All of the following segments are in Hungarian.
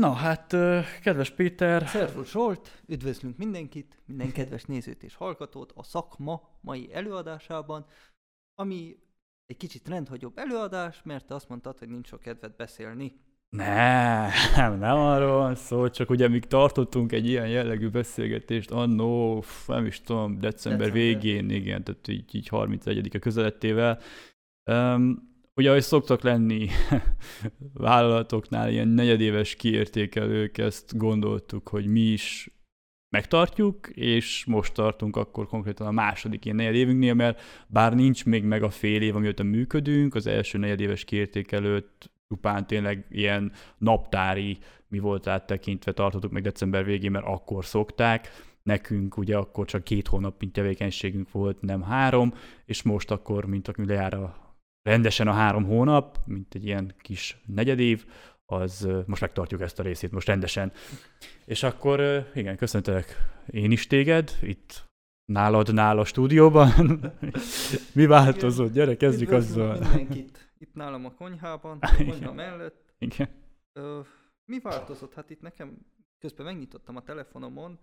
Na hát, kedves Péter... Szervusz Zsolt, üdvözlünk mindenkit, minden kedves nézőt és hallgatót a szakma mai előadásában, ami egy kicsit rendhagyóbb előadás, mert te azt mondtad, hogy nincs sok kedved beszélni. Nem, nem arról van szó, csak ugye míg tartottunk egy ilyen jellegű beszélgetést annó, nem is tudom, december, december. végén, igen, tehát így, így 31 a közelettével, um, ugye, ahogy szoktak lenni vállalatoknál ilyen negyedéves kiértékelők, ezt gondoltuk, hogy mi is megtartjuk, és most tartunk akkor konkrétan a második ilyen negyedévünknél, mert bár nincs még meg a fél év, amióta működünk, az első negyedéves kiértékelőt csupán tényleg ilyen naptári, mi volt áttekintve tartottuk meg december végén, mert akkor szokták, nekünk ugye akkor csak két hónap mint tevékenységünk volt, nem három, és most akkor, mint aki lejár a rendesen a három hónap, mint egy ilyen kis negyedév, az most megtartjuk ezt a részét, most rendesen. És akkor igen, köszöntelek én is téged, itt nálad, nál a stúdióban. Mi változott? Gyere, kezdjük azzal. Mindenkit itt nálam a konyhában, a konyha mellett. Igen. Ö, mi változott? Hát itt nekem közben megnyitottam a telefonomon,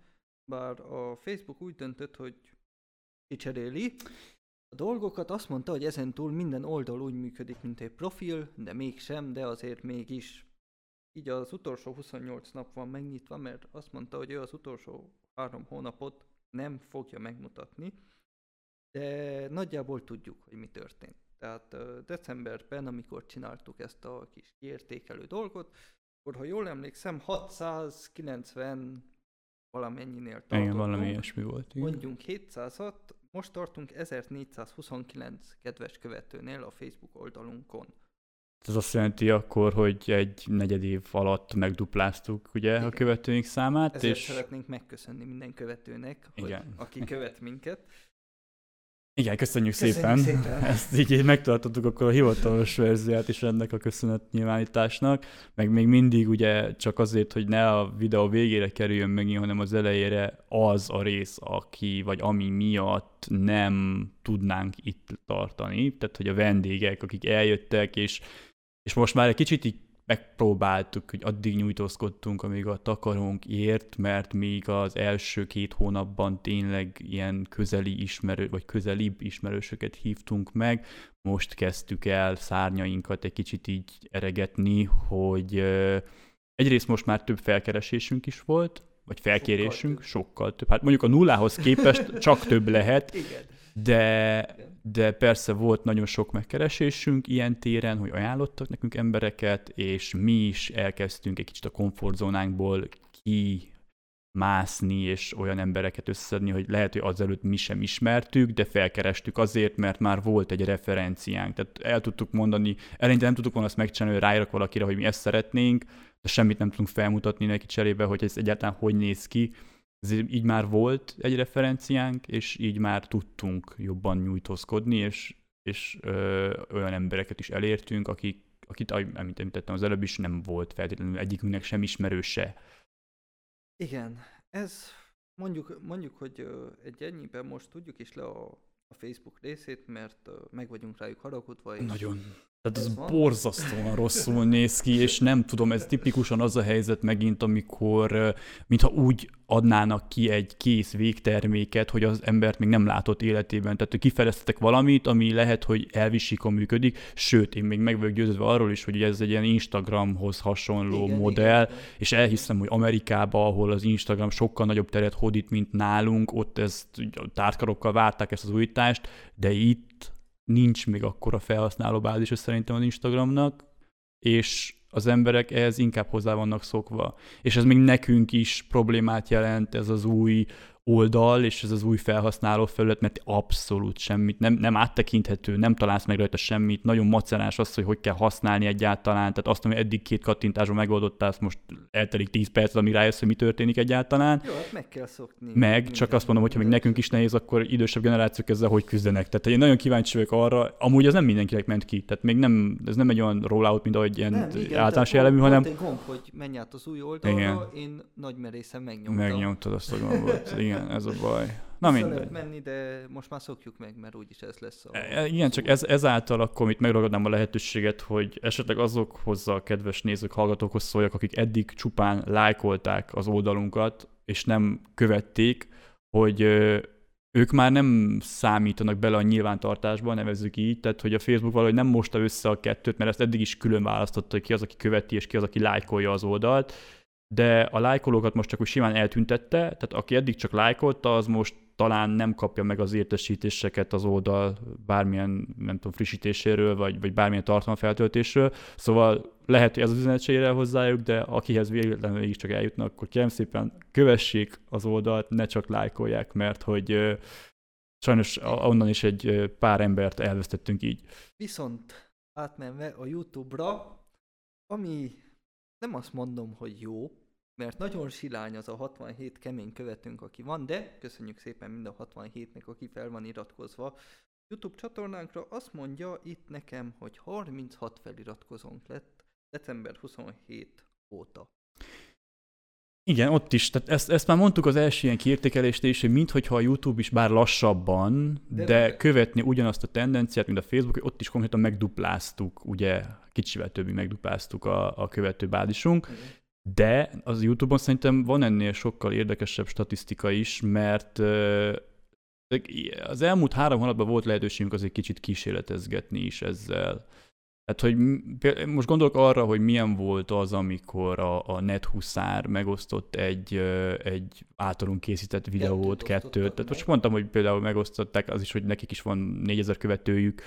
bár a Facebook úgy döntött, hogy kicseréli, a dolgokat azt mondta, hogy ezen túl minden oldal úgy működik, mint egy profil, de mégsem, de azért mégis. Így az utolsó 28 nap van megnyitva, mert azt mondta, hogy ő az utolsó három hónapot nem fogja megmutatni, de nagyjából tudjuk, hogy mi történt. Tehát decemberben, amikor csináltuk ezt a kis kiértékelő dolgot, akkor ha jól emlékszem, 690 valamennyinél tartottunk. Igen, valami ilyesmi volt. Igen. Mondjunk 706, most tartunk 1429 kedves követőnél a Facebook oldalunkon. Ez azt jelenti akkor, hogy egy negyed év alatt megdupláztuk ugye Igen. a követőink számát. Ezért és... szeretnénk megköszönni minden követőnek, hogy, Igen. aki követ minket. Igen, köszönjük, köszönjük szépen. szépen. Ezt így megtartottuk akkor a hivatalos verziót is ennek a köszönet nyilvánításnak, meg még mindig ugye csak azért, hogy ne a videó végére kerüljön megint, hanem az elejére az a rész, aki vagy ami miatt nem tudnánk itt tartani, tehát hogy a vendégek, akik eljöttek, és, és most már egy kicsit így megpróbáltuk, hogy addig nyújtózkodtunk, amíg a takarónk ért, mert még az első két hónapban tényleg ilyen közeli ismerő, vagy közelibb ismerősöket hívtunk meg. Most kezdtük el szárnyainkat egy kicsit így eregetni, hogy egyrészt most már több felkeresésünk is volt, vagy felkérésünk, sokkal több. sokkal több. Hát mondjuk a nullához képest csak több lehet, Igen. De de persze volt nagyon sok megkeresésünk ilyen téren, hogy ajánlottak nekünk embereket, és mi is elkezdtünk egy kicsit a komfortzónánkból ki mászni, és olyan embereket összedni, hogy lehet, hogy azelőtt mi sem ismertük, de felkerestük azért, mert már volt egy referenciánk. Tehát el tudtuk mondani, eleinte nem tudtuk volna azt megcsinálni, hogy rájrak valakire, hogy mi ezt szeretnénk, de semmit nem tudunk felmutatni neki cserébe, hogy ez egyáltalán hogy néz ki, ezért így már volt egy referenciánk, és így már tudtunk jobban nyújtózkodni, és, és ö, olyan embereket is elértünk, akik, akit, amit említettem az előbb is, nem volt feltétlenül egyikünknek sem ismerőse. Igen, ez mondjuk, mondjuk hogy egy ennyiben most tudjuk is le a, a Facebook részét, mert meg vagyunk rájuk haragudva. És Nagyon. Tehát ez, ez borzasztóan rosszul néz ki, és nem tudom, ez tipikusan az a helyzet megint, amikor mintha úgy adnának ki egy kész végterméket, hogy az embert még nem látott életében. Tehát, hogy kifejeztetek valamit, ami lehet, hogy elvisikon működik, sőt, én még meg vagyok győződve arról is, hogy ez egy ilyen Instagramhoz hasonló igen, modell, igen. és elhiszem, hogy Amerikában, ahol az Instagram sokkal nagyobb teret hódít, mint nálunk, ott ezt tártkarokkal várták ezt az újítást, de itt nincs még akkora felhasználó bázis szerintem az Instagramnak, és az emberek ehhez inkább hozzá vannak szokva. És ez még nekünk is problémát jelent, ez az új oldal, és ez az új felhasználó felület, mert abszolút semmit, nem, nem áttekinthető, nem találsz meg rajta semmit, nagyon macerás az, hogy hogy kell használni egyáltalán, tehát azt, ami eddig két kattintásban megoldottál, azt most eltelik 10 perc, ami rájössz, hogy mi történik egyáltalán. Jó, hát meg kell szokni. Meg, csak azt mondom, hogyha még nekünk is nehéz, akkor idősebb generációk ezzel hogy küzdenek. Tehát én nagyon kíváncsi vagyok arra, amúgy az nem mindenkinek ment ki, tehát még nem, ez nem egy olyan rollout, mint ahogy ilyen nem, igen, általános jellemű, hanem... egy gomb, hogy menj át az új oldalra, igen. én nagy merészen megnyomtam. Megnyomtad azt a gombot, igen Igen, ez a baj. Na Vissza mindegy. lehet menni, de most már szokjuk meg, mert úgyis ez lesz a... E- Igen, csak ez, ezáltal akkor itt megragadnám a lehetőséget, hogy esetleg azokhoz a kedves nézők, hallgatókhoz szóljak, akik eddig csupán lájkolták az oldalunkat, és nem követték, hogy ők már nem számítanak bele a nyilvántartásba, nevezzük így, tehát hogy a Facebook valahogy nem mosta össze a kettőt, mert ezt eddig is külön választotta, hogy ki az, aki követi, és ki az, aki lájkolja az oldalt, de a lájkolókat most csak úgy simán eltüntette, tehát aki eddig csak lájkolta, az most talán nem kapja meg az értesítéseket az oldal bármilyen, nem tudom, frissítéséről, vagy, vagy bármilyen tartalomfeltöltésről. Szóval lehet, hogy ez az üzenet se ér el hozzájuk, de akihez véletlenül is csak eljutnak, akkor kérem szépen kövessék az oldalt, ne csak lájkolják, mert hogy sajnos onnan is egy pár embert elvesztettünk így. Viszont átmenve a YouTube-ra, ami nem azt mondom, hogy jó, mert nagyon silány az a 67 kemény követünk, aki van, de köszönjük szépen mind a 67-nek, aki fel van iratkozva. YouTube csatornánkra azt mondja itt nekem, hogy 36 feliratkozónk lett december 27 óta. Igen, ott is. Tehát ezt, ezt már mondtuk az első ilyen kiértékelést is, hogy minthogyha a YouTube is bár lassabban, de, De- követni ugyanazt a tendenciát, mint a Facebook, hogy ott is konkrétan megdupláztuk, ugye kicsivel többi megdupláztuk a, a követő bázisunk, de az YouTube-on szerintem van ennél sokkal érdekesebb statisztika is, mert az elmúlt három hónapban volt lehetőségünk azért kicsit kísérletezgetni is ezzel. Tehát, hogy most gondolok arra, hogy milyen volt az, amikor a, a NetHuszár megosztott egy, egy általunk készített videót, Kettőt. Tehát most mondtam, hogy például megosztották az is, hogy nekik is van 4000 követőjük,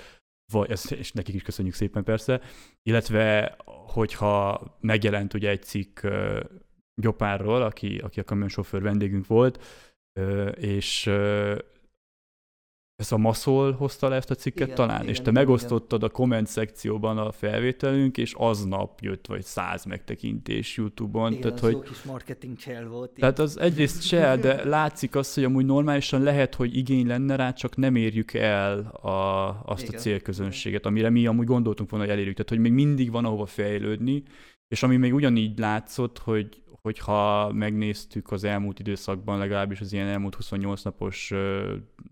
vagy és nekik is köszönjük szépen persze, illetve hogyha megjelent ugye egy cikk Gyopárról, aki, aki a kamionsofőr vendégünk volt, és ez a Maszol hozta le ezt a cikket Igen, talán, igen, és te igen, megosztottad a komment szekcióban a felvételünk, és aznap jött vagy száz megtekintés YouTube-on. Igen, tehát, az hogy, kis marketing csel volt. tehát az egyrészt se, de látszik az, hogy amúgy normálisan lehet, hogy igény lenne rá, csak nem érjük el a, azt Igen. a célközönséget, amire mi amúgy gondoltunk volna, hogy elérjük. Tehát, hogy még mindig van ahova fejlődni, és ami még ugyanígy látszott, hogy, hogyha megnéztük az elmúlt időszakban, legalábbis az ilyen elmúlt 28 napos,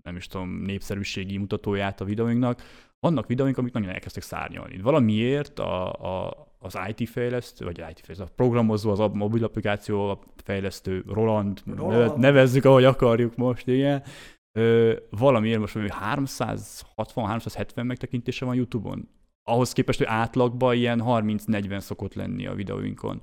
nem is tudom, népszerűségi mutatóját a videóinknak, vannak videóink, amik nagyon elkezdtek szárnyalni. Valamiért a, a, az IT fejlesztő, vagy IT fejlesztő, a programozó, az a mobil applikáció fejlesztő, Roland, Roland. Roland. nevezzük, ahogy akarjuk most, igen, ö, valamiért most valami 360-370 megtekintése van YouTube-on. Ahhoz képest, hogy átlagban ilyen 30-40 szokott lenni a videóinkon.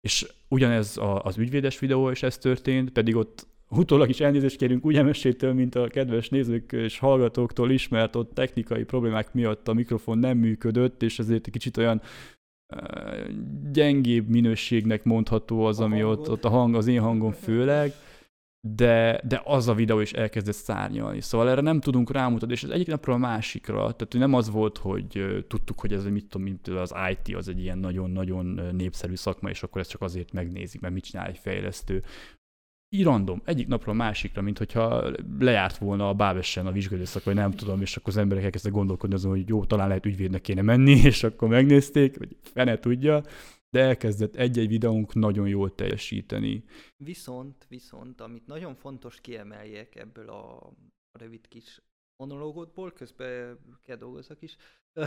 És ugyanez a, az ügyvédes videó is ez történt, pedig ott utólag is elnézést kérünk úgy MSZ-től, mint a kedves nézők és hallgatóktól is, mert ott technikai problémák miatt a mikrofon nem működött, és ezért egy kicsit olyan gyengébb minőségnek mondható az, ami ott, ott a hang, az én hangom főleg, de, de az a videó is elkezdett szárnyalni. Szóval erre nem tudunk rámutatni, és ez egyik napról a másikra, tehát nem az volt, hogy tudtuk, hogy ez mit tudom, mint az IT az egy ilyen nagyon-nagyon népszerű szakma, és akkor ezt csak azért megnézik, mert mit csinál egy fejlesztő. Így random, egyik napról a másikra, mint hogyha lejárt volna a bábessen a vizsgálószak, vagy nem tudom, és akkor az emberek elkezdtek gondolkodni azon, hogy jó, talán lehet ügyvédnek kéne menni, és akkor megnézték, vagy fene tudja, de elkezdett egy-egy videónk nagyon jól teljesíteni. Viszont, viszont, amit nagyon fontos kiemeljek ebből a, rövid kis monológodból, közben kell dolgozzak is,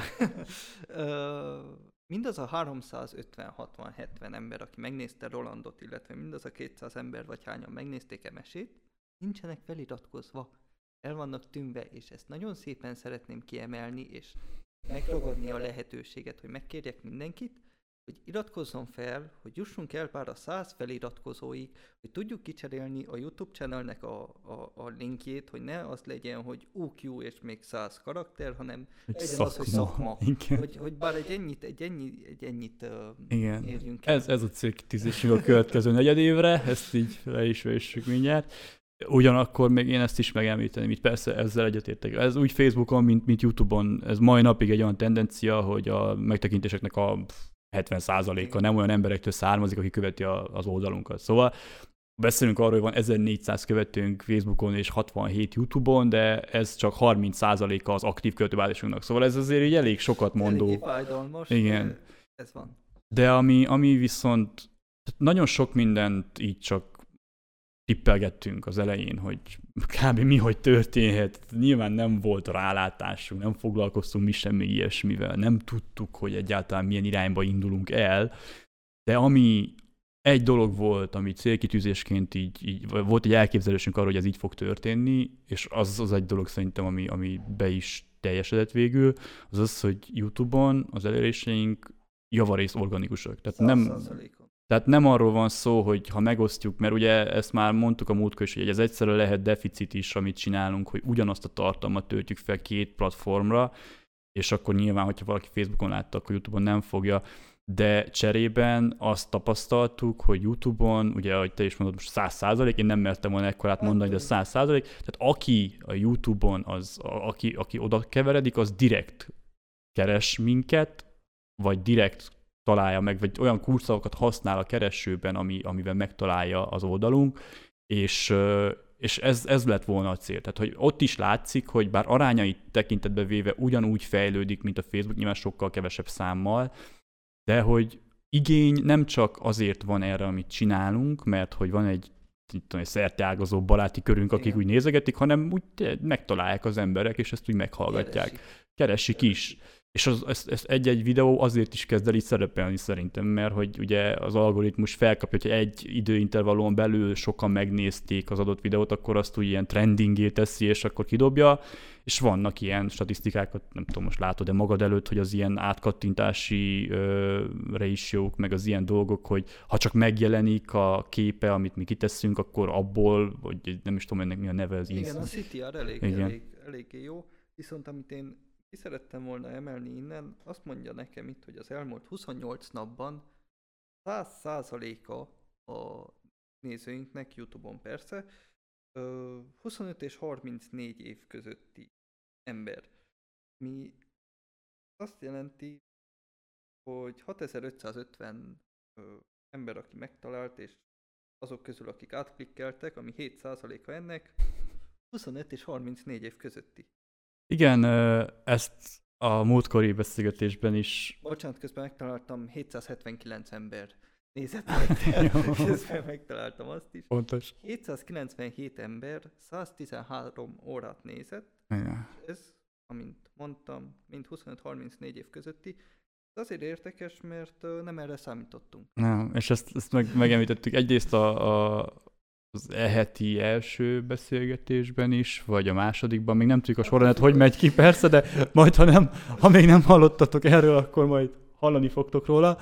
mindaz a 350-60-70 ember, aki megnézte Rolandot, illetve mindaz a 200 ember, vagy hányan megnézték MSét, nincsenek feliratkozva, el vannak tűnve, és ezt nagyon szépen szeretném kiemelni, és megragadni a lehetőséget, hogy megkérjek mindenkit, hogy iratkozzon fel, hogy jussunk el pár a 100 feliratkozóig, hogy tudjuk kicserélni a YouTube channelnek a, a, a linkjét, hogy ne az legyen, hogy UQ és még 100 karakter, hanem Egy legyen az, hogy szakma. Igen. Hogy, hogy bár egy ennyit, egy, ennyi, egy ennyit uh, Igen. érjünk el. Ez, ez a célkitűzésünk a következő negyedévre, ezt így le is vessük mindjárt. Ugyanakkor még én ezt is megemlíteném, itt persze ezzel egyetértek. Ez úgy Facebookon, mint, mint YouTube-on, ez mai napig egy olyan tendencia, hogy a megtekintéseknek a 70%-a nem olyan emberektől származik, aki követi a, az oldalunkat. Szóval beszélünk arról, hogy van 1400 követőnk Facebookon és 67 YouTube-on, de ez csak 30%-a az aktív követőbázisunknak. Szóval ez azért így elég sokat mondó. Fájdalmas. Igen. Ez van. De ami, ami viszont nagyon sok mindent így csak tippelgettünk az elején, hogy kb. mi hogy történhet. Nyilván nem volt rálátásunk, nem foglalkoztunk mi semmi ilyesmivel, nem tudtuk, hogy egyáltalán milyen irányba indulunk el, de ami egy dolog volt, ami célkitűzésként így, így volt egy elképzelésünk arra, hogy ez így fog történni, és az az egy dolog szerintem, ami, ami be is teljesedett végül, az az, hogy YouTube-on az eléréseink javarész organikusak. Tehát nem, tehát nem arról van szó, hogy ha megosztjuk, mert ugye ezt már mondtuk a múltkor is, hogy ez egyszerűen lehet deficit is, amit csinálunk, hogy ugyanazt a tartalmat töltjük fel két platformra, és akkor nyilván, hogyha valaki Facebookon látta, akkor YouTube-on nem fogja, de cserében azt tapasztaltuk, hogy YouTube-on, ugye, ahogy te is mondod, most 100 százalék, én nem mertem volna ekkorát mondani, de 100 százalék, tehát aki a YouTube-on, az, aki, aki oda keveredik, az direkt keres minket, vagy direkt találja meg, vagy olyan kurszavakat használ a keresőben, ami, amivel megtalálja az oldalunk, és, és ez, ez lett volna a cél. Tehát, hogy ott is látszik, hogy bár arányait tekintetbe véve ugyanúgy fejlődik, mint a Facebook, nyilván sokkal kevesebb számmal, de hogy igény nem csak azért van erre, amit csinálunk, mert hogy van egy tudom, egy szerteágazó baráti körünk, akik Igen. úgy nézegetik, hanem úgy megtalálják az emberek, és ezt úgy meghallgatják. Keresik, Keresik is. És az, ez, ez egy-egy videó azért is kezd el így szerepelni szerintem, mert hogy ugye az algoritmus felkapja, hogy egy időintervallumon belül sokan megnézték az adott videót, akkor azt úgy ilyen trendingé teszi, és akkor kidobja, és vannak ilyen statisztikákat, nem tudom, most látod-e magad előtt, hogy az ilyen átkattintási jók, meg az ilyen dolgok, hogy ha csak megjelenik a képe, amit mi kiteszünk, akkor abból, vagy nem is tudom ennek mi a neve, az Igen, a CTR elég, Igen. elég, eléggé jó, viszont amit én ki szerettem volna emelni innen, azt mondja nekem itt, hogy az elmúlt 28 napban 100%-a a nézőinknek, Youtube-on persze, 25 és 34 év közötti ember. Mi azt jelenti, hogy 6550 ember, aki megtalált, és azok közül, akik átklikkeltek, ami 7%-a ennek, 25 és 34 év közötti. Igen, ezt a múltkori beszélgetésben is... Bocsánat, közben megtaláltam 779 ember nézett közben megtaláltam azt is. Pontos. 797 ember 113 órát nézett. Igen. Ez, amint mondtam, mind 25-34 év közötti. Ez azért érdekes, mert nem erre számítottunk. Nem, és ezt, ezt meg, megemlítettük. Egyrészt a, a az eheti első beszélgetésben is, vagy a másodikban, még nem tudjuk a sorrendet, hogy megy ki, persze, de majd, ha, nem, ha még nem hallottatok erről, akkor majd hallani fogtok róla.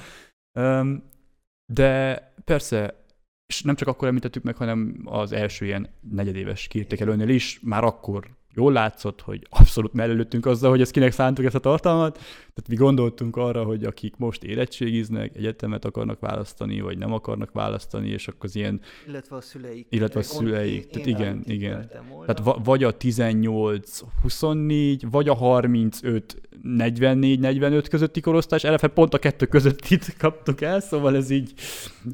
De persze, és nem csak akkor említettük meg, hanem az első ilyen negyedéves kiértékelőnél is, már akkor jól látszott, hogy abszolút mellőttünk azzal, hogy ezt kinek szántuk ezt a tartalmat. Tehát mi gondoltunk arra, hogy akik most érettségiznek, egyetemet akarnak választani, vagy nem akarnak választani, és akkor az ilyen... Illetve a szüleik. Illetve a szüleik. Tehát igen, igen. Tehát vagy a 18-24, vagy a 35 44-45 közötti korosztály, eleve pont a kettő között itt kaptuk el, szóval ez így,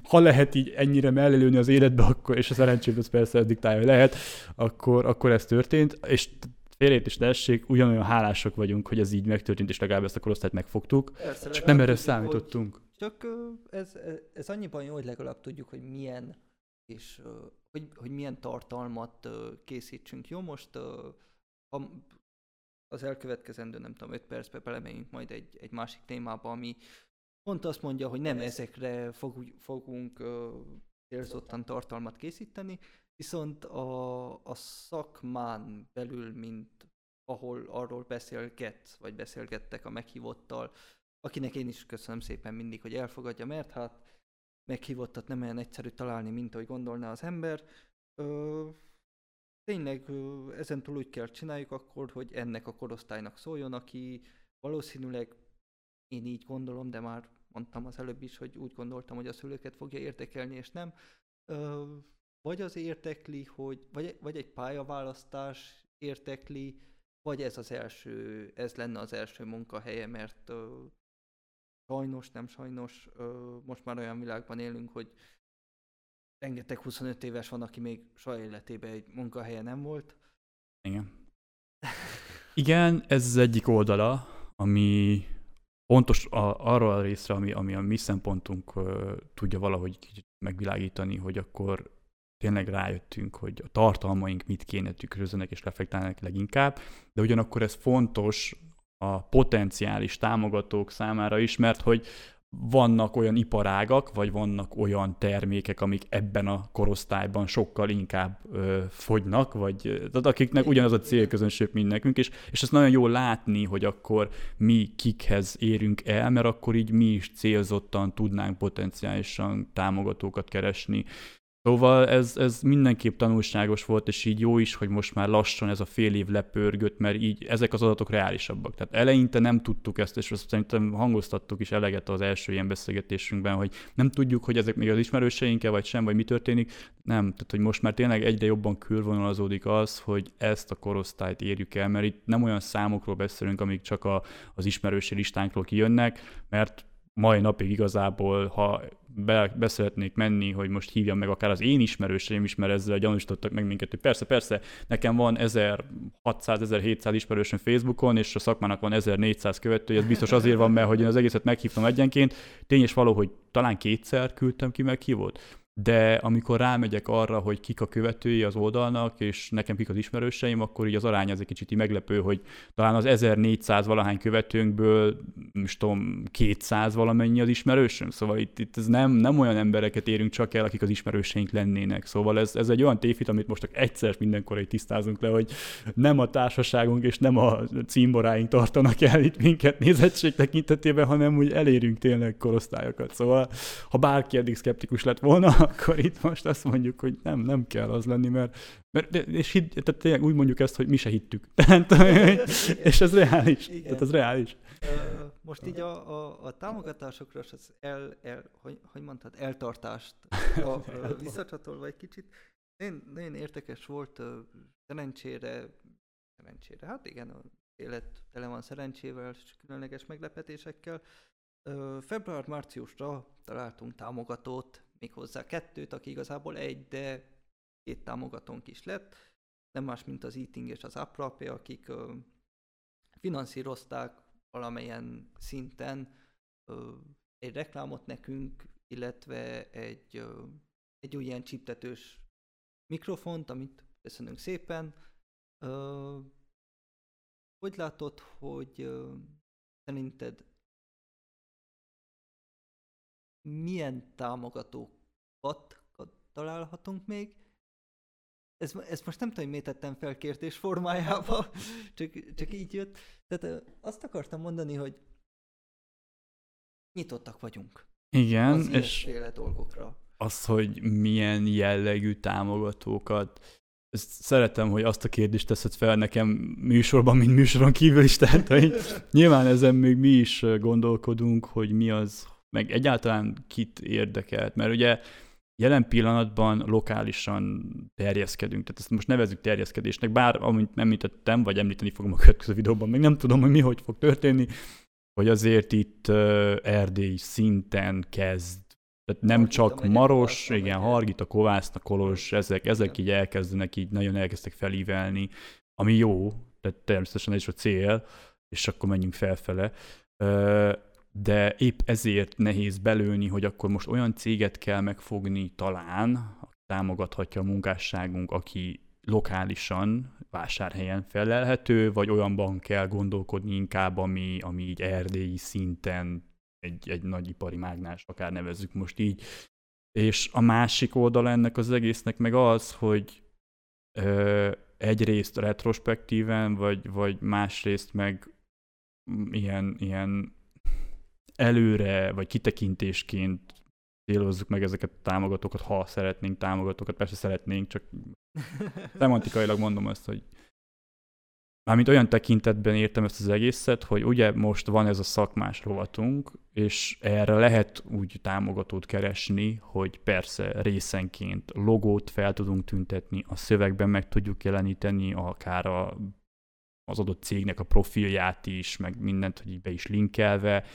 ha lehet így ennyire mellélőni az életbe, akkor, és a szerencsét az persze diktálja, hogy lehet, akkor, akkor ez történt, és félét is tessék, ugyanolyan hálásak vagyunk, hogy ez így megtörtént, és legalább ezt a korosztályt megfogtuk. Persze, csak nem erre számítottunk. Hogy, csak ez, ez annyiban jó, hogy legalább tudjuk, hogy milyen és hogy, hogy milyen tartalmat készítsünk. Jó, most az elkövetkezendő, nem tudom, 5 percbe belemegyünk majd egy, egy másik témába, ami pont azt mondja, hogy nem ezekre fog, fogunk célzottan tartalmat készíteni, viszont a, a szakmán belül, mint ahol arról beszélget, vagy beszélgettek a meghívottal, akinek én is köszönöm szépen mindig, hogy elfogadja, mert hát meghívottat nem olyan egyszerű találni, mint ahogy gondolná az ember. Ö, tényleg ezen túl úgy kell csináljuk akkor, hogy ennek a korosztálynak szóljon, aki valószínűleg én így gondolom, de már mondtam az előbb is, hogy úgy gondoltam, hogy a szülőket fogja érdekelni, és nem. Vagy az értekli, hogy, vagy, vagy egy pályaválasztás értekli, vagy ez az első, ez lenne az első munkahelye, mert sajnos, nem sajnos, most már olyan világban élünk, hogy rengeteg 25 éves van, aki még soha életében egy munkahelye nem volt. Igen. Igen, ez az egyik oldala, ami pontos a, arra a részre, ami, ami a mi szempontunk uh, tudja valahogy megvilágítani, hogy akkor tényleg rájöttünk, hogy a tartalmaink mit kéne tükrözzenek és reflektálnak leginkább, de ugyanakkor ez fontos a potenciális támogatók számára is, mert hogy vannak olyan iparágak, vagy vannak olyan termékek, amik ebben a korosztályban sokkal inkább ö, fogynak, vagy tehát akiknek ugyanaz a célközönség, mint nekünk, és, és ezt nagyon jól látni, hogy akkor mi kikhez érünk el, mert akkor így mi is célzottan tudnánk potenciálisan támogatókat keresni. Szóval ez, ez mindenképp tanulságos volt, és így jó is, hogy most már lassan ez a fél év lepörgött, mert így ezek az adatok reálisabbak. Tehát eleinte nem tudtuk ezt, és azt szerintem hangoztattuk is eleget az első ilyen beszélgetésünkben, hogy nem tudjuk, hogy ezek még az ismerőseinke, vagy sem, vagy mi történik. Nem, tehát hogy most már tényleg egyre jobban körvonalazódik az, hogy ezt a korosztályt érjük el, mert itt nem olyan számokról beszélünk, amik csak a, az ismerősi listánkról kijönnek, mert mai napig igazából, ha be, beszeretnék menni, hogy most hívjam meg akár az én ismerőseim is, mert ezzel gyanúsítottak meg minket, hogy persze, persze, nekem van 1600-1700 ismerősöm Facebookon, és a szakmának van 1400 követője, ez biztos azért van, mert hogy én az egészet meghívtam egyenként. Tény és való, hogy talán kétszer küldtem ki meghívót, de amikor rámegyek arra, hogy kik a követői az oldalnak, és nekem kik az ismerőseim, akkor így az arány az egy kicsit meglepő, hogy talán az 1400 valahány követőnkből, most tudom, 200 valamennyi az ismerősöm, szóval itt, itt ez nem, nem olyan embereket érünk csak el, akik az ismerőseink lennének, szóval ez, ez egy olyan tévhit, amit most csak egyszer mindenkor egy tisztázunk le, hogy nem a társaságunk és nem a címboráink tartanak el itt minket nézettség tekintetében, hanem úgy elérünk tényleg korosztályokat, szóval ha bárki eddig szkeptikus lett volna, akkor itt most azt mondjuk, hogy nem, nem kell az lenni, mert, mert és hidd, tehát tényleg úgy mondjuk ezt, hogy mi se hittük. Tehát, és ez reális. Igen. Tehát ez reális. Most így a, a, a támogatásokra az el, el, hogy, hogy mondtad, eltartást a, a, visszacsatolva egy kicsit. Nagyon, nagyon érdekes volt szerencsére, szerencsére, hát igen, az élet tele van szerencsével és különleges meglepetésekkel. Február-márciusra találtunk támogatót, méghozzá kettőt, aki igazából egy, de két támogatónk is lett, nem más, mint az Eating és az Aprape, akik ö, finanszírozták valamelyen szinten ö, egy reklámot nekünk, illetve egy, ö, egy olyan csiptetős mikrofont, amit köszönünk szépen. Ö, hogy látod, hogy ö, szerinted milyen támogatókat találhatunk még. Ez, ezt most nem tudom, hogy miért tettem fel kérdés formájába, csak, csak így jött. Tehát azt akartam mondani, hogy nyitottak vagyunk. Igen, az és dolgokra. az, hogy milyen jellegű támogatókat ezt szeretem, hogy azt a kérdést teszed fel nekem műsorban, mint műsoron kívül is, tehát hogy nyilván ezen még mi is gondolkodunk, hogy mi az, meg egyáltalán kit érdekelt, mert ugye jelen pillanatban lokálisan terjeszkedünk, tehát ezt most nevezzük terjeszkedésnek, bár amit említettem, vagy említeni fogom a következő videóban, még nem tudom, hogy mi hogy fog történni, hogy azért itt uh, erdélyi szinten kezd. Tehát nem Hargita csak Maros, Kovászna, igen, Hargita, Kovászna, Kolos, ezek, ezek így elkezdenek, így nagyon elkezdtek felívelni, ami jó, tehát természetesen ez is a cél, és akkor menjünk felfele de épp ezért nehéz belőni, hogy akkor most olyan céget kell megfogni talán, támogathatja a munkásságunk, aki lokálisan, vásárhelyen felelhető, vagy olyanban kell gondolkodni inkább, ami, ami így erdélyi szinten egy, egy nagy ipari mágnás, akár nevezzük most így. És a másik oldal ennek az egésznek meg az, hogy ö, egyrészt retrospektíven, vagy, vagy másrészt meg ilyen, ilyen előre, vagy kitekintésként célozzuk meg ezeket a támogatókat, ha szeretnénk támogatókat, persze szeretnénk, csak semantikailag mondom azt, hogy mármint olyan tekintetben értem ezt az egészet, hogy ugye most van ez a szakmás rovatunk, és erre lehet úgy támogatót keresni, hogy persze részenként logót fel tudunk tüntetni, a szövegben meg tudjuk jeleníteni, akár a, az adott cégnek a profilját is, meg mindent, hogy így be is linkelve,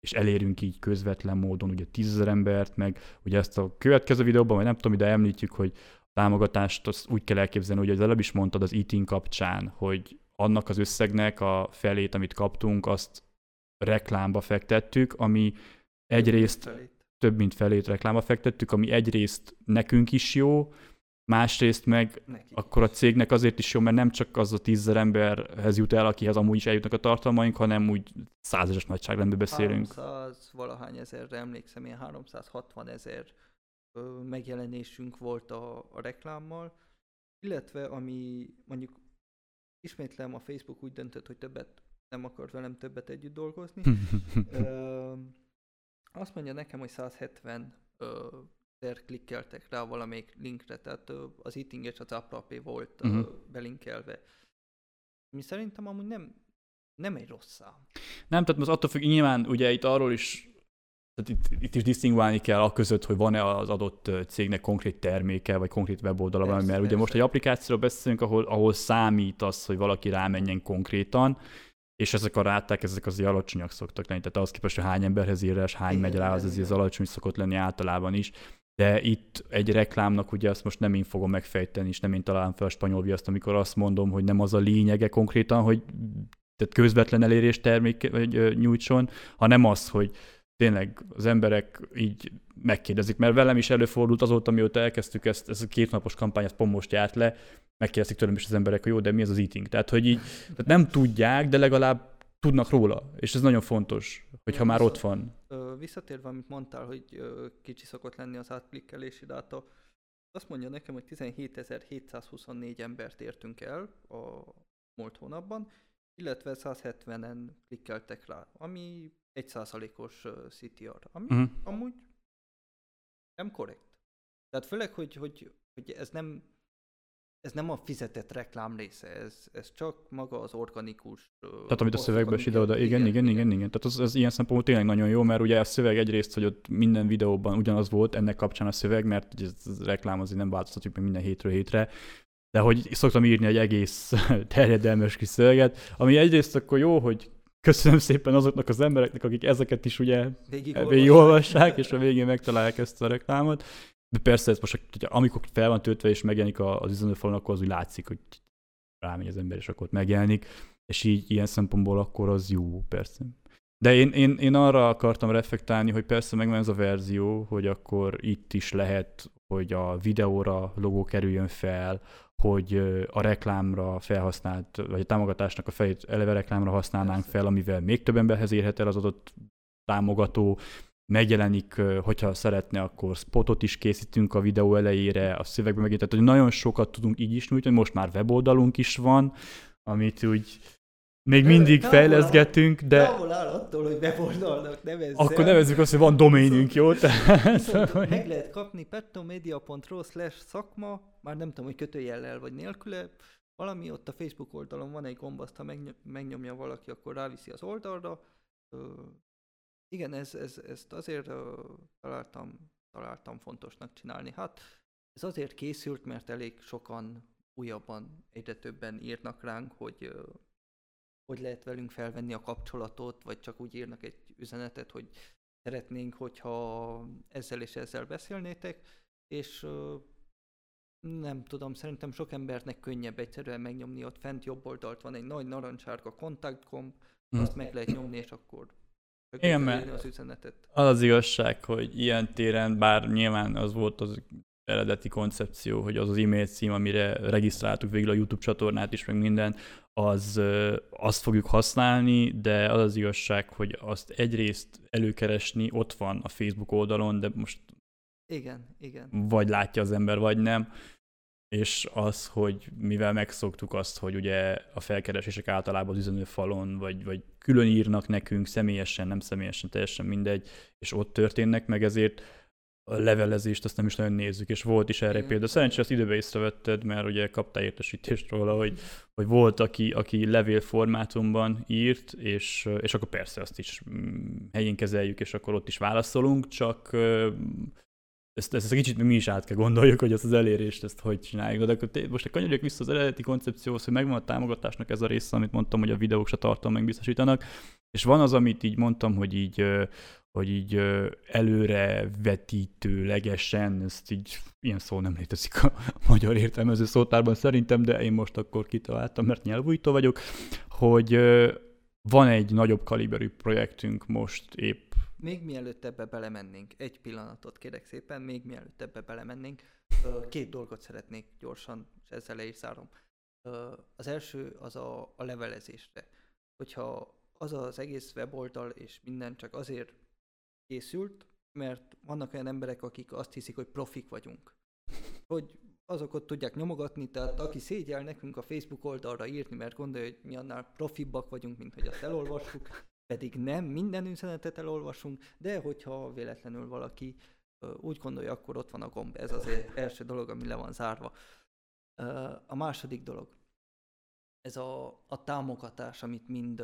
és elérünk így közvetlen módon ugye tízezer embert, meg ugye ezt a következő videóban, vagy nem tudom, ide említjük, hogy a támogatást azt úgy kell elképzelni, hogy az előbb is mondtad az eating kapcsán, hogy annak az összegnek a felét, amit kaptunk, azt reklámba fektettük, ami egyrészt több mint felét. reklámba fektettük, ami egyrészt nekünk is jó, Másrészt meg Neki. akkor a cégnek azért is jó, mert nem csak az a tízzer emberhez jut el, akihez amúgy is eljutnak a tartalmaink, hanem úgy százezres nagyságrendben beszélünk. 300 valahány ezerre emlékszem, én 360 ezer megjelenésünk volt a, a reklámmal, illetve ami mondjuk ismétlem a Facebook úgy döntött, hogy többet nem akar velem többet együtt dolgozni. ö, azt mondja nekem, hogy 170 ö, klikkeltek rá valamelyik linkre, tehát az eating és az app volt Mhm. uh belinkelve. Mi szerintem amúgy nem, nem egy rossz szám. Nem, tehát most attól függ, nyilván ugye itt arról is, tehát itt, itt is disztingválni kell a között, hogy van-e az adott cégnek konkrét terméke, vagy konkrét weboldala, Persze, mert ugye persze. most egy applikációról beszélünk, ahol, ahol számít az, hogy valaki rámenjen konkrétan, és ezek a ráták, ezek azért alacsonyak szoktak lenni. Tehát ahhoz képest, hogy hány emberhez írás, hány Igen, megy rá, az igen, azért az alacsony szokott lenni általában is. De itt egy reklámnak, ugye azt most nem én fogom megfejteni, és nem én találom fel a spanyol viaszt, amikor azt mondom, hogy nem az a lényege konkrétan, hogy tehát közvetlen elérés termék vagy, ö, nyújtson, hanem az, hogy tényleg az emberek így megkérdezik, mert velem is előfordult azóta, mióta elkezdtük ezt, ezt a két napos kampányt, ezt pont most járt le, megkérdezik tőlem is az emberek, hogy jó, de mi ez az eating? Tehát, hogy így tehát nem tudják, de legalább tudnak róla, és ez nagyon fontos, hogyha Igen, már ott van. Visszatérve, amit mondtál, hogy kicsi szokott lenni az átklikkelési dáta, azt mondja nekem, hogy 17.724 embert értünk el a múlt hónapban, illetve 170-en klikkeltek rá, ami 1%-os ö, CTR, ami Uh-huh. amúgy nem korrekt. Tehát főleg, hogy, hogy, hogy ez nem ez nem a fizetett reklám része, ez, ez csak maga az organikus... Tehát amit a szövegbe is ide-oda, igen, igen, igen, igen. Tehát az, az ilyen szempontból tényleg nagyon jó, mert ugye a szöveg egyrészt, hogy ott minden videóban ugyanaz volt, ennek kapcsán a szöveg, mert ugye ez, reklám azért nem változtatjuk meg minden hétről hétre, de hogy szoktam írni egy egész terjedelmes kis szöveget, ami egyrészt akkor jó, hogy köszönöm szépen azoknak az embereknek, akik ezeket is ugye Végig végigolvassák, és a végén megtalálják ezt a reklámot. De persze ez most, hogy amikor fel van töltve és megjelenik az üzenőfalon, akkor az úgy látszik, hogy rámegy az ember, és akkor ott megjelenik, és így ilyen szempontból akkor az jó, persze. De én, én, én arra akartam reflektálni, hogy persze megvan ez a verzió, hogy akkor itt is lehet, hogy a videóra logó kerüljön fel, hogy a reklámra felhasznált, vagy a támogatásnak a fejét eleve reklámra használnánk fel, amivel még több emberhez érhet el az adott támogató, megjelenik, hogyha szeretne, akkor spotot is készítünk a videó elejére, a szövegben megint, tehát hogy nagyon sokat tudunk így is nyújtani, most már weboldalunk is van, amit úgy még mindig Távol fejleszgetünk, de Távol áll attól, hogy weboldalnak nevezzem. akkor nevezzük azt, hogy van doménünk, jó? Tehát, meg lehet kapni pettomedia.ro slash szakma, már nem tudom, hogy kötőjellel vagy nélküle, valami ott a Facebook oldalon van egy gomb, azt ha megny- megnyomja valaki, akkor ráviszi az oldalra. Igen, ez, ez, ezt azért találtam, találtam fontosnak csinálni. Hát ez azért készült, mert elég sokan újabban, egyre többen írnak ránk, hogy hogy lehet velünk felvenni a kapcsolatot, vagy csak úgy írnak egy üzenetet, hogy szeretnénk, hogyha ezzel és ezzel beszélnétek, és nem tudom, szerintem sok embernek könnyebb egyszerűen megnyomni ott fent jobb oldalt van egy nagy narancsárga kontaktgomb, azt meg lehet nyomni, és akkor. Igen, mert- az üzenetet. Az az igazság, hogy ilyen téren, bár nyilván az volt az eredeti koncepció, hogy az az e-mail cím, amire regisztráltuk végül a YouTube csatornát is, meg minden, az azt fogjuk használni, de az az igazság, hogy azt egyrészt előkeresni ott van a Facebook oldalon, de most Igen, igen. vagy látja az ember, vagy nem. És az, hogy mivel megszoktuk azt, hogy ugye a felkeresések általában az üzenőfalon, vagy, vagy külön írnak nekünk személyesen, nem személyesen, teljesen mindegy, és ott történnek meg, ezért a levelezést azt nem is nagyon nézzük, és volt is erre Igen. példa. Szerencsére azt időbe észrevetted, mert ugye kaptál értesítést róla, hogy, hogy volt, aki, aki levél formátumban írt, és, és akkor persze azt is mm, helyén kezeljük, és akkor ott is válaszolunk, csak ezt, ezt, ezt kicsit mi is át kell gondoljuk, hogy ezt az elérést, ezt hogy csináljuk. De akkor té- most kanyarodjak vissza az eredeti koncepcióhoz, hogy megvan a támogatásnak ez a része, amit mondtam, hogy a videók se tartalmak biztosítanak, és van az, amit így mondtam, hogy így, hogy így előre vetítőlegesen, ezt így, ilyen szó nem létezik a magyar értelmező szótárban szerintem, de én most akkor kitaláltam, mert nyelvújító vagyok, hogy van egy nagyobb kaliberű projektünk most épp még mielőtt ebbe belemennénk, egy pillanatot kérek szépen, még mielőtt ebbe belemennénk, két dolgot szeretnék gyorsan, és ezzel le is zárom. Az első az a, a levelezésre. Hogyha az az egész weboldal és minden csak azért készült, mert vannak olyan emberek, akik azt hiszik, hogy profik vagyunk. Hogy azokat tudják nyomogatni, tehát aki szégyel nekünk a Facebook oldalra írni, mert gondolja, hogy mi annál profibbak vagyunk, mint hogy azt elolvassuk, pedig nem, minden üzenetet elolvasunk, de hogyha véletlenül valaki úgy gondolja, akkor ott van a gomb. Ez az első dolog, ami le van zárva. A második dolog, ez a, a támogatás, amit mind,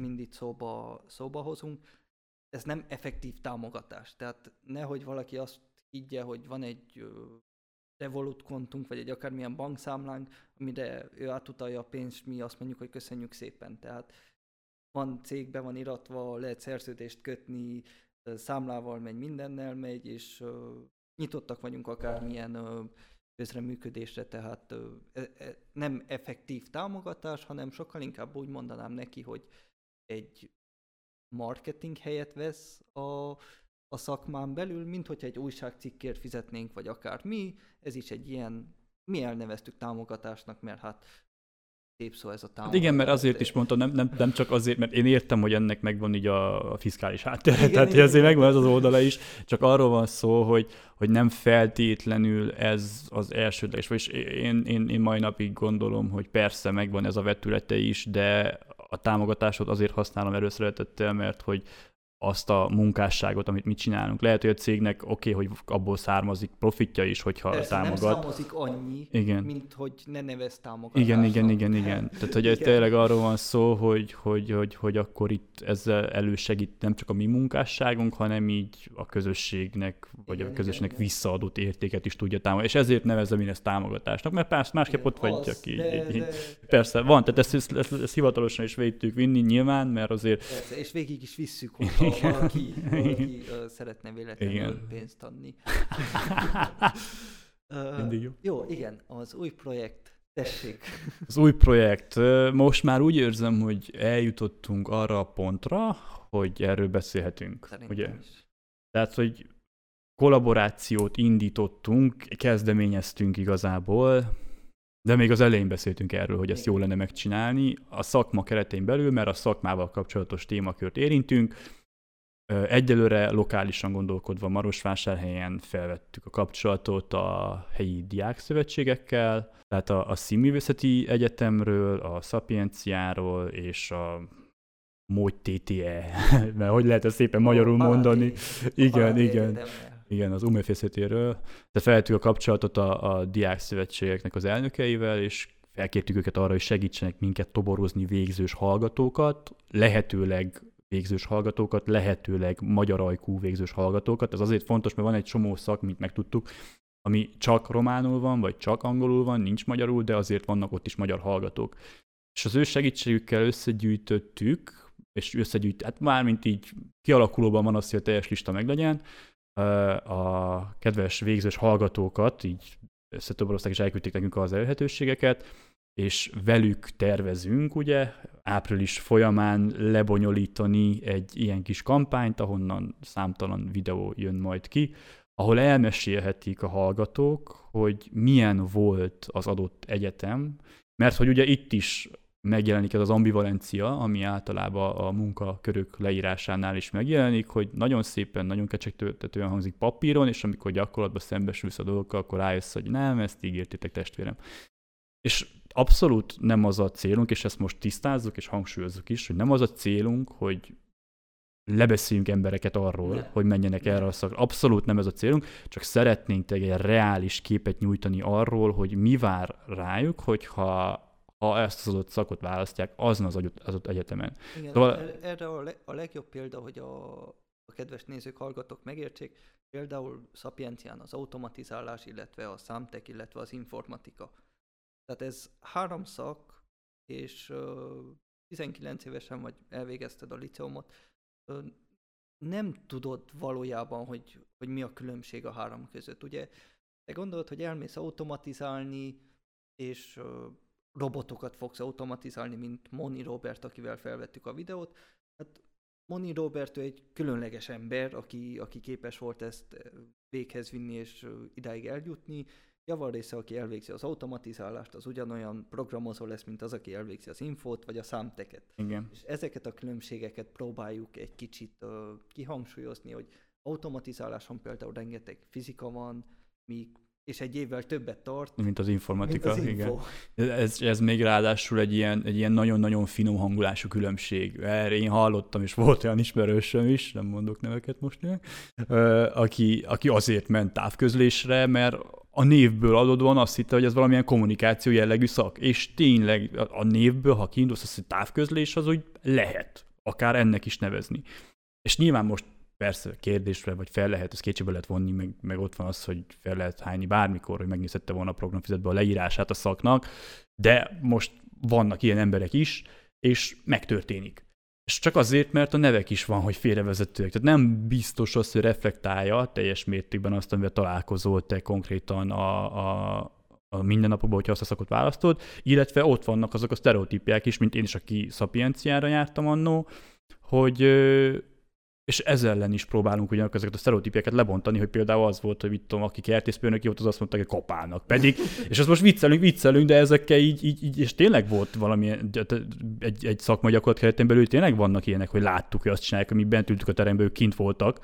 mind itt szóba, szóba hozunk, ez nem effektív támogatás. Tehát nehogy valaki azt higgye, hogy van egy Revolut kontunk, vagy egy akármilyen bankszámlánk, amire ő átutalja a pénzt, mi azt mondjuk, hogy köszönjük szépen. Tehát van cégbe van iratva, lehet szerződést kötni, számlával megy, mindennel megy, és nyitottak vagyunk akármilyen közreműködésre, tehát e, e, nem effektív támogatás, hanem sokkal inkább úgy mondanám neki, hogy egy marketing helyet vesz a, a szakmán belül, mint hogyha egy újságcikkért fizetnénk, vagy akár mi, ez is egy ilyen, mi elneveztük támogatásnak, mert hát szép szó ez a támogatás. Hát igen, mert azért is mondtam, nem, nem, nem csak azért, mert én értem, hogy ennek megvan így a, a fiskális háttere, igen, tehát igen, azért igen. megvan ez az oldala is, csak arról van szó, hogy, hogy nem feltétlenül ez az elsődleges, és én, én, én mai napig gondolom, hogy persze megvan ez a vetülete is, de a támogatásot azért használom előszeretettel, mert hogy azt a munkásságot, amit mi csinálunk. Lehet, hogy a cégnek oké, okay, hogy abból származik profitja is, hogyha Persze, támogat. nem származik annyi, igen. mint hogy ne nevez támogatásnak. Igen, igen, igen, igen. Tehát, hogy igen. tényleg arról van szó, hogy, hogy, hogy, hogy akkor itt ezzel elősegít nem csak a mi munkásságunk, hanem így a közösségnek, vagy igen, a közösségnek igen, visszaadott értéket is tudja támogatni. És ezért nevezem én ezt támogatásnak, mert persze másképp igen, ott vagy, az, így, de, így, de... Persze, van, tehát ezt, ezt, ezt, ezt hivatalosan is végig vinni nyilván, mert azért... Persze, és végig is visszük, hogyha ha valaki, valaki uh, szeretne véletlenül igen. pénzt adni. Mindig jó. Jó, igen, az új projekt Tessék. Az új projekt. Most már úgy érzem, hogy eljutottunk arra a pontra, hogy erről beszélhetünk. Szerintem ugye? Is. Tehát, hogy kollaborációt indítottunk, kezdeményeztünk igazából, de még az elején beszéltünk erről, hogy ezt jó lenne megcsinálni a szakma keretein belül, mert a szakmával kapcsolatos témakört érintünk, Egyelőre lokálisan gondolkodva Marosvásárhelyen felvettük a kapcsolatot a helyi diákszövetségekkel, tehát a, a Színművészeti Egyetemről, a Szapienciáról és a Mógy TTE, mert hogy lehet ezt szépen magyarul mondani. Igen, igen. Igen, az umefészetéről. Tehát felvettük a kapcsolatot a, a diákszövetségeknek az elnökeivel, és felkértük őket arra, hogy segítsenek minket toborozni végzős hallgatókat, lehetőleg végzős hallgatókat, lehetőleg magyar ajkú végzős hallgatókat. Ez azért fontos, mert van egy csomó szak, mint megtudtuk, ami csak románul van, vagy csak angolul van, nincs magyarul, de azért vannak ott is magyar hallgatók. És az ő segítségükkel összegyűjtöttük, és összegyűjt, hát mármint így kialakulóban van az, hogy a teljes lista meglegyen, a kedves végzős hallgatókat, így összetoborozták és elküldték nekünk az elérhetőségeket, és velük tervezünk, ugye, április folyamán lebonyolítani egy ilyen kis kampányt, ahonnan számtalan videó jön majd ki, ahol elmesélhetik a hallgatók, hogy milyen volt az adott egyetem, mert hogy ugye itt is megjelenik ez az ambivalencia, ami általában a munkakörök leírásánál is megjelenik, hogy nagyon szépen, nagyon kecsegtetően hangzik papíron, és amikor gyakorlatban szembesülsz a dolgokkal, akkor rájössz, hogy nem, ezt ígértétek testvérem. És abszolút nem az a célunk, és ezt most tisztázzuk és hangsúlyozzuk is, hogy nem az a célunk, hogy lebeszéljünk embereket arról, ne. hogy menjenek ne. erre a szakra. Abszolút nem ez a célunk, csak szeretnénk egy reális képet nyújtani arról, hogy mi vár rájuk, hogyha ha ezt az adott szakot választják azon az adott egyetemen. Igen, szóval... erre a, le- a legjobb példa, hogy a, a kedves nézők, hallgatók megértsék, például Szapiencián az automatizálás, illetve a számtek, illetve az informatika tehát ez három szak, és uh, 19 évesen vagy elvégezted a liceumot, nem tudod valójában, hogy, hogy mi a különbség a három között. Ugye te gondolod, hogy elmész automatizálni, és robotokat fogsz automatizálni, mint Moni Robert, akivel felvettük a videót. Hát Moni Robert ő egy különleges ember, aki, aki képes volt ezt véghez vinni és idáig eljutni. Javar része, aki elvégzi az automatizálást, az ugyanolyan programozó lesz, mint az, aki elvégzi az infót, vagy a számteket. Igen. És ezeket a különbségeket próbáljuk egy kicsit uh, kihangsúlyozni, hogy automatizáláson például rengeteg fizika van, míg és egy évvel többet tart. Mint az informatika, mint az igen. Ez, ez még ráadásul egy ilyen, egy ilyen nagyon-nagyon finom hangulású különbség. Erre én hallottam, és volt olyan ismerősöm is, nem mondok neveket most, aki, aki azért ment távközlésre, mert a névből adódóan azt hitte, hogy ez valamilyen kommunikáció jellegű szak. És tényleg a névből, ha kiindulsz, az, hogy távközlés, az úgy lehet akár ennek is nevezni. És nyilván most persze kérdésre, vagy fel lehet, ezt kétségbe lehet vonni, meg, meg ott van az, hogy fel lehet hányni bármikor, hogy megnézhette volna a programfizetbe a leírását a szaknak, de most vannak ilyen emberek is, és megtörténik. És csak azért, mert a nevek is van, hogy félrevezetőek. Tehát nem biztos az, hogy reflektálja teljes mértékben azt, amivel találkozol te konkrétan a, a, a mindennapokban, hogyha azt a szakot választod, illetve ott vannak azok a sztereotípiák is, mint én is, aki szapienciára jártam annó, hogy és ezzel ellen is próbálunk ugyanakkor ezeket a sztereotípieket lebontani, hogy például az volt, hogy mit tudom, aki kertészpőnök volt, az azt mondta, hogy kapálnak. Pedig, és azt most viccelünk, viccelünk, de ezekkel így, így, így és tényleg volt valami, egy, egy szakmai gyakorlat keretén belül tényleg vannak ilyenek, hogy láttuk, hogy azt csinálják, ami bent ültük a teremben, ők kint voltak,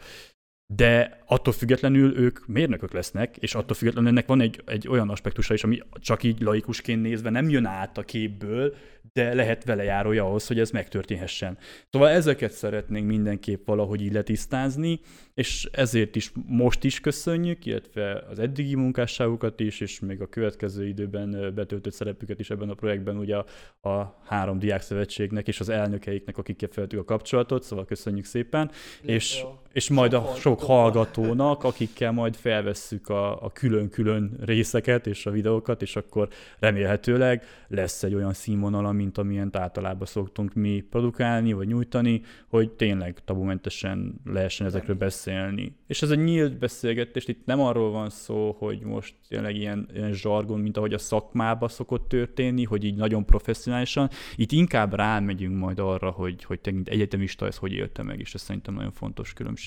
de attól függetlenül ők mérnökök lesznek, és attól függetlenül ennek van egy, egy olyan aspektusa is, ami csak így laikusként nézve nem jön át a képből, de lehet vele járója ahhoz, hogy ez megtörténhessen. Szóval ezeket szeretnénk mindenképp valahogy így letisztázni, és ezért is most is köszönjük, illetve az eddigi munkásságukat is, és még a következő időben betöltött szerepüket is ebben a projektben, ugye a, a három diákszövetségnek és az elnökeiknek, akikkel feltük a kapcsolatot, szóval köszönjük szépen, és, és majd a sok hallgatónak, akikkel majd felvesszük a, a külön-külön részeket és a videókat, és akkor remélhetőleg lesz egy olyan színvonal, mint amilyen általában szoktunk mi produkálni, vagy nyújtani, hogy tényleg tabumentesen lehessen ezekről beszélni. És ez a nyílt beszélgetés, itt nem arról van szó, hogy most tényleg ilyen, ilyen zsargon, mint ahogy a szakmába szokott történni, hogy így nagyon professzionálisan. Itt inkább rámegyünk majd arra, hogy, hogy te, mint egyetemista, ez hogy élte meg, és ez szerintem nagyon fontos különbség.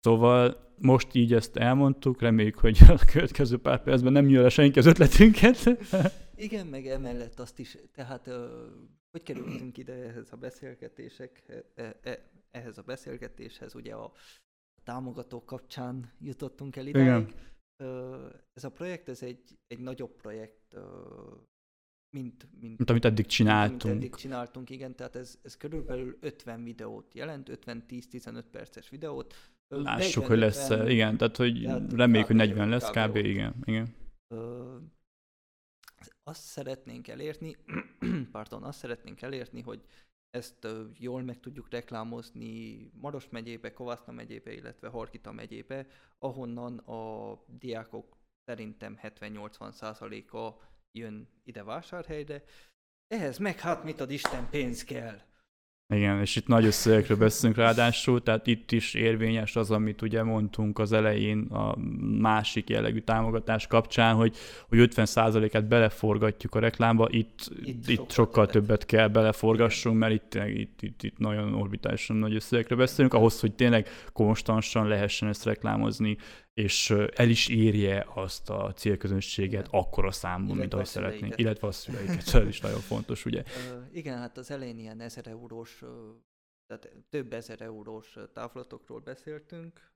Szóval most így ezt elmondtuk, reméljük, hogy a következő pár percben nem nyúl senki az ötletünket. Igen, meg emellett azt is, tehát hogy kerültünk ide ehhez a beszélgetések, e, e, ehhez a beszélgetéshez, ugye a támogatók kapcsán jutottunk el ideig. Ez a projekt, ez egy, egy nagyobb projekt, mint, mint, mint amit eddig csináltunk. Mint eddig csináltunk, igen, tehát ez, ez körülbelül 50 videót jelent, 50-10-15 perces videót. Lássuk, 40, hogy lesz, 50, igen, tehát hogy tehát reméljük, hogy 40 lesz kb, kb igen, igen. Ö, azt szeretnénk elérni, pardon, azt szeretnénk elérni, hogy ezt jól meg tudjuk reklámozni Maros megyébe, Kovaszna megyébe, illetve Harkita megyébe, ahonnan a diákok szerintem 70-80 százaléka jön ide vásárhelyre. Ehhez meg hát mit ad Isten pénz kell. Igen, és itt nagy összegekről beszélünk ráadásul, tehát itt is érvényes az, amit ugye mondtunk az elején a másik jellegű támogatás kapcsán, hogy, hogy 50%-át beleforgatjuk a reklámba, itt, itt, itt sokkal, sokkal többet. többet kell beleforgassunk, mert itt, itt, itt, itt nagyon orbitálisan nagy összegekről beszélünk, ahhoz, hogy tényleg konstansan lehessen ezt reklámozni, és el is érje azt a célközönséget akkora számban, mint ahogy szeretnénk, illetve a szüleiket, ez is nagyon fontos, ugye? Igen, hát az elején ilyen ezer eurós, tehát több ezer eurós távlatokról beszéltünk.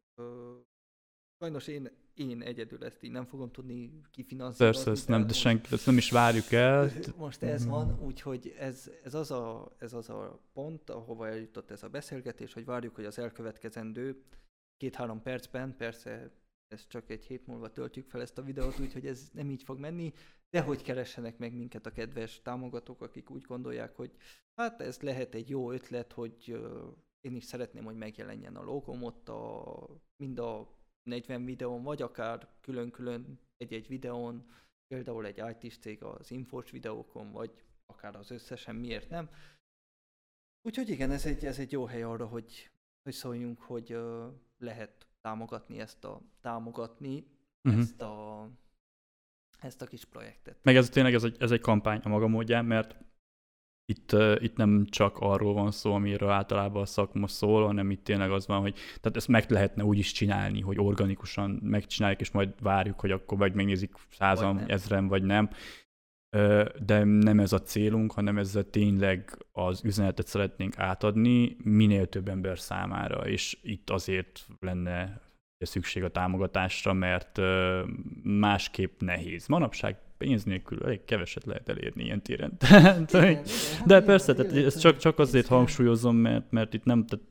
Sajnos én, én egyedül ezt így nem fogom tudni kifinanszírozni. Persze, ezt nem, de senki, ezt nem is várjuk el. Most ez van, úgyhogy ez, ez, az a, ez az a pont, ahova eljutott ez a beszélgetés, hogy várjuk, hogy az elkövetkezendő két-három percben, persze ez csak egy hét múlva töltjük fel ezt a videót, úgyhogy ez nem így fog menni, de hogy keressenek meg minket a kedves támogatók, akik úgy gondolják, hogy hát ez lehet egy jó ötlet, hogy én is szeretném, hogy megjelenjen a logom ott a, mind a 40 videón, vagy akár külön-külön egy-egy videón, például egy IT-s cég az infos videókon, vagy akár az összesen, miért nem. Úgyhogy igen, ez egy, ez egy jó hely arra, hogy, hogy szóljunk, hogy uh, lehet támogatni ezt a, támogatni uh-huh. ezt a ezt a kis projektet. Meg ez tényleg ez egy, ez egy kampány a maga módján, mert itt, itt nem csak arról van szó, amiről általában a szakma szól, hanem itt tényleg az van, hogy tehát ezt meg lehetne úgy is csinálni, hogy organikusan megcsináljuk, és majd várjuk, hogy akkor vagy megnézik százan, vagy ezren, vagy nem. De nem ez a célunk, hanem ezzel tényleg az üzenetet szeretnénk átadni minél több ember számára, és itt azért lenne szükség a támogatásra, mert másképp nehéz. Manapság pénz nélkül elég keveset lehet elérni ilyen téren. Igen, igen, De hát persze, tehát ezt csak, csak azért hangsúlyozom, mert, mert itt nem tehát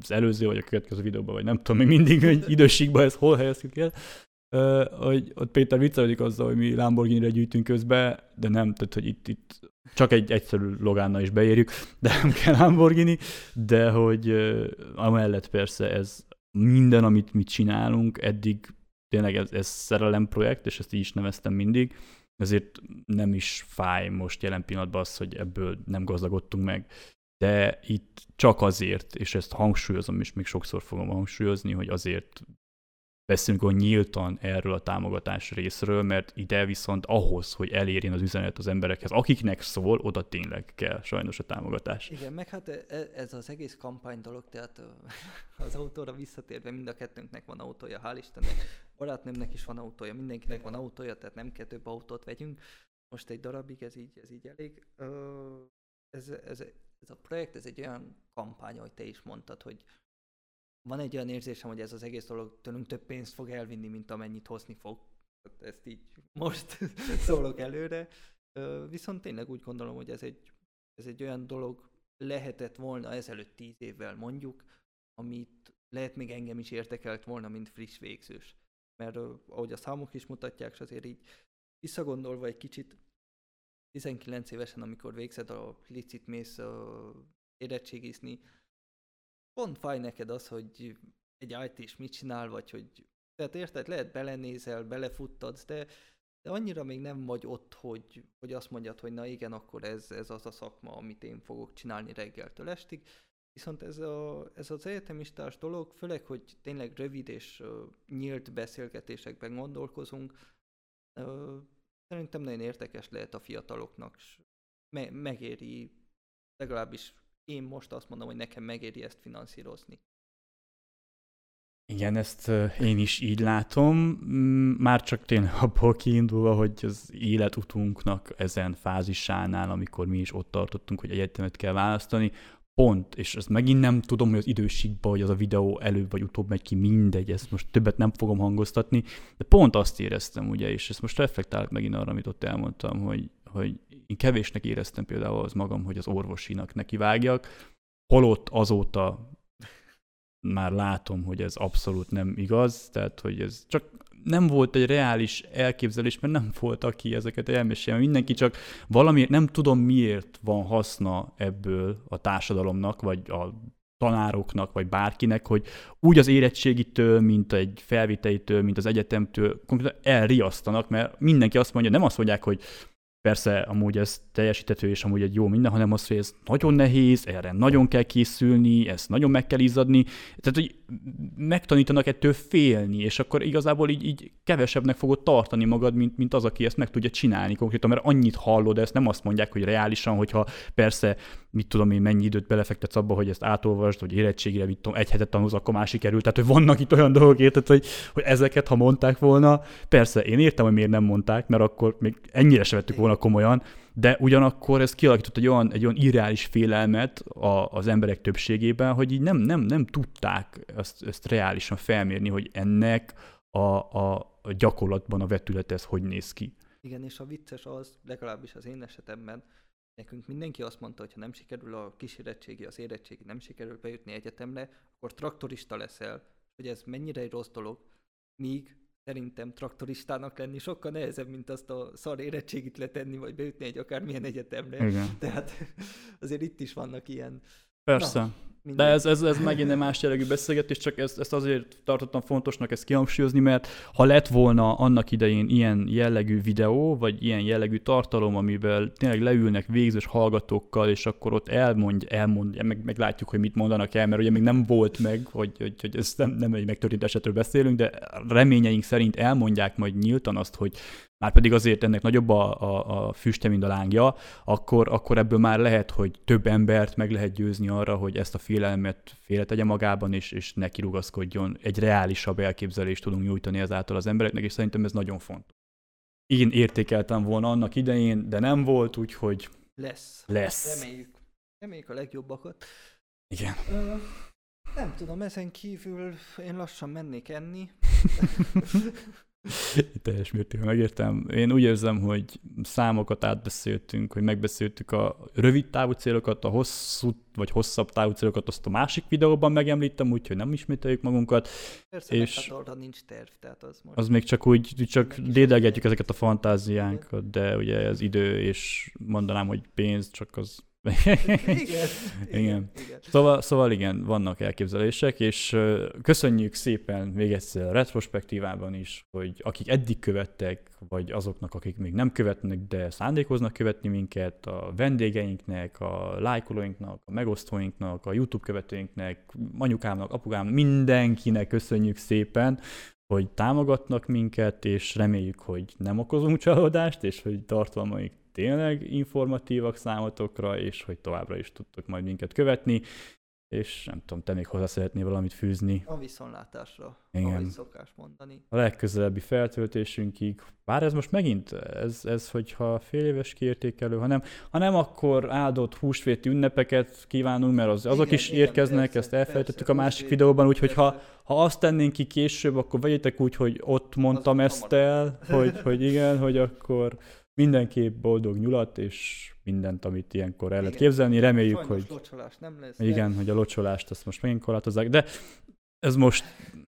az előző vagy a következő videóban, vagy nem tudom még mindig, hogy időségben ezt hol helyeztük el, Hogy ott Péter viccelődik azzal, hogy mi Lamborghini-re gyűjtünk közbe, de nem, tehát hogy itt, itt csak egy egyszerű Logánnal is beérjük, de nem kell Lamborghini, de hogy amellett persze ez minden, amit mi csinálunk, eddig tényleg ez, ez szerelem projekt, és ezt így is neveztem mindig, ezért nem is fáj most jelen pillanatban az, hogy ebből nem gazdagodtunk meg. De itt csak azért, és ezt hangsúlyozom, és még sokszor fogom hangsúlyozni, hogy azért beszélünk hogy nyíltan erről a támogatás részről, mert ide viszont ahhoz, hogy elérjen az üzenet az emberekhez, akiknek szól, oda tényleg kell sajnos a támogatás. Igen, meg hát e, ez az egész kampány dolog, tehát az autóra visszatérve mind a kettőnknek van autója, hál' Istennek, barátnőmnek is van autója, mindenkinek van autója, tehát nem kell több autót vegyünk. Most egy darabig ez így, ez így elég. Ez, ez, ez a projekt, ez egy olyan kampány, ahogy te is mondtad, hogy van egy olyan érzésem, hogy ez az egész dolog tőlünk több pénzt fog elvinni, mint amennyit hozni fog. Ezt így most szólok előre. Viszont tényleg úgy gondolom, hogy ez egy, ez egy olyan dolog lehetett volna ezelőtt tíz évvel mondjuk, amit lehet még engem is értekelt volna, mint friss végzős. Mert ahogy a számok is mutatják, és azért így visszagondolva egy kicsit, 19 évesen, amikor végzed a licit mész érettségizni, pont fáj neked az, hogy egy IT is mit csinál, vagy hogy tehát érted, lehet belenézel, belefuttadsz, de, de annyira még nem vagy ott, hogy, hogy azt mondjad, hogy na igen, akkor ez, ez az a szakma, amit én fogok csinálni reggeltől estig. Viszont ez, a, ez az egyetemistás dolog, főleg, hogy tényleg rövid és uh, nyílt beszélgetésekben gondolkozunk, szerintem nagyon értekes lehet a fiataloknak, me- megéri legalábbis én most azt mondom, hogy nekem megéri ezt finanszírozni. Igen, ezt én is így látom, mm, már csak tényleg abból kiindulva, hogy az életutunknak ezen fázisánál, amikor mi is ott tartottunk, hogy egyetemet kell választani, pont, és ezt megint nem tudom, hogy az időségben, hogy az a videó előbb vagy utóbb megy ki, mindegy, ezt most többet nem fogom hangoztatni, de pont azt éreztem, ugye, és ezt most reflektálok megint arra, amit ott elmondtam, hogy, hogy én kevésnek éreztem például az magam, hogy az orvosinak nekivágjak, holott azóta már látom, hogy ez abszolút nem igaz, tehát hogy ez csak nem volt egy reális elképzelés, mert nem volt, aki ezeket elmesélje. Mindenki csak valamiért, nem tudom miért van haszna ebből a társadalomnak, vagy a tanároknak, vagy bárkinek, hogy úgy az érettségitől, mint egy felvételitől, mint az egyetemtől konkrétan elriasztanak, mert mindenki azt mondja, nem azt mondják, hogy Persze amúgy ez teljesítető és amúgy egy jó minden, hanem az, hogy ez nagyon nehéz, erre nagyon kell készülni, ezt nagyon meg kell izzadni. Tehát, hogy megtanítanak ettől félni, és akkor igazából így, így kevesebbnek fogod tartani magad, mint, mint az, aki ezt meg tudja csinálni konkrétan, mert annyit hallod, ezt nem azt mondják, hogy reálisan, hogyha persze, mit tudom én, mennyi időt belefektetsz abba, hogy ezt átolvasd, hogy érettségére, mit tudom, egy hetet tanulsz, akkor másik kerül. Tehát, hogy vannak itt olyan dolgok, érted, hogy, hogy ezeket, ha mondták volna, persze, én értem, hogy miért nem mondták, mert akkor még ennyire se vettük volna komolyan, de ugyanakkor ez kialakított egy olyan, egy olyan irreális félelmet a, az emberek többségében, hogy így nem, nem, nem tudták ezt, ezt reálisan felmérni, hogy ennek a, a, gyakorlatban a vetülete ez hogy néz ki. Igen, és a vicces az, legalábbis az én esetemben, nekünk mindenki azt mondta, hogy ha nem sikerül a kísérettségi, az érettségi, nem sikerül bejutni egyetemre, akkor traktorista leszel, hogy ez mennyire egy rossz dolog, míg szerintem traktoristának lenni sokkal nehezebb, mint azt a szar érettségit letenni, vagy beütni egy akármilyen egyetemre. Igen. Tehát azért itt is vannak ilyen... Persze. Na, De ez, ez, ez megint egy más jellegű beszélgetés, csak ezt, ezt azért tartottam fontosnak ezt kihangsúlyozni, mert ha lett volna annak idején ilyen jellegű videó, vagy ilyen jellegű tartalom, amivel tényleg leülnek végzős hallgatókkal, és akkor ott elmond, elmond, meg, meg látjuk, hogy mit mondanak el, mert ugye még nem volt meg, hogy, hogy, hogy ez nem, nem egy megtörtént esetről beszélünk, de reményeink szerint elmondják majd nyíltan azt, hogy már pedig azért ennek nagyobb a, a, a füste, mint a lángja, akkor, akkor ebből már lehet, hogy több embert meg lehet győzni arra, hogy ezt a félelmet félretegye magában, és, és ne kirugaszkodjon. Egy reálisabb elképzelést tudunk nyújtani ezáltal az embereknek, és szerintem ez nagyon fontos. Én értékeltem volna annak idején, de nem volt, úgyhogy Lesz. lesz. Reméljük. Reméljük a legjobbakat. Igen. Ö, nem tudom, ezen kívül én lassan mennék enni. Teljes mértékben megértem. Én úgy érzem, hogy számokat átbeszéltünk, hogy megbeszéltük a rövid távú célokat, a hosszú vagy hosszabb távú célokat, azt a másik videóban megemlítem, úgyhogy nem ismételjük magunkat. Persze, És- hát arra nincs terv, tehát az most... Az még csak úgy, csak dédelgetjük ezeket a fantáziánkat, de ugye az idő, és mondanám, hogy pénz, csak az... Igen, igen, Igen. Szóval, szóval igen, vannak elképzelések, és köszönjük szépen még egyszer a retrospektívában is, hogy akik eddig követtek, vagy azoknak, akik még nem követnek, de szándékoznak követni minket, a vendégeinknek, a lájkolóinknak, a megosztóinknak, a YouTube követőinknek, anyukámnak, apukámnak, mindenkinek köszönjük szépen, hogy támogatnak minket, és reméljük, hogy nem okozunk csalódást, és hogy tartalmaik tényleg informatívak számotokra, és hogy továbbra is tudtok majd minket követni, és nem tudom, te még hozzá szeretnél valamit fűzni A viszontlátásra, Igen. ahogy szokás mondani. a legközelebbi feltöltésünkig. Bár ez most megint, ez, ez hogyha fél éves kiértékelő, hanem, ha nem, akkor áldott húsvéti ünnepeket kívánunk, mert az, azok Igen, is igen, érkeznek, persze, ezt elfelejtettük persze, a másik húsvét, videóban, úgyhogy ha, ha azt tennénk ki később, akkor vegyétek úgy, hogy ott mondtam Az ezt el, hogy, hogy igen, hogy akkor mindenképp boldog nyulat, és mindent, amit ilyenkor el lehet képzelni. Reméljük, Sajnos hogy locsolás nem lesz. igen, hogy a locsolást azt most megint korlátozzák, de ez most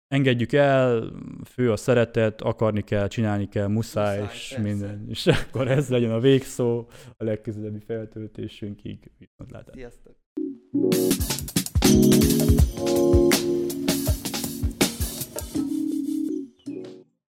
engedjük el, fő a szeretet, akarni kell, csinálni kell, muszáj, Muszáj, és persze. minden. És akkor ez legyen a végszó a legközelebbi feltöltésünkig. Viszontlátásra. De... Sziasztok!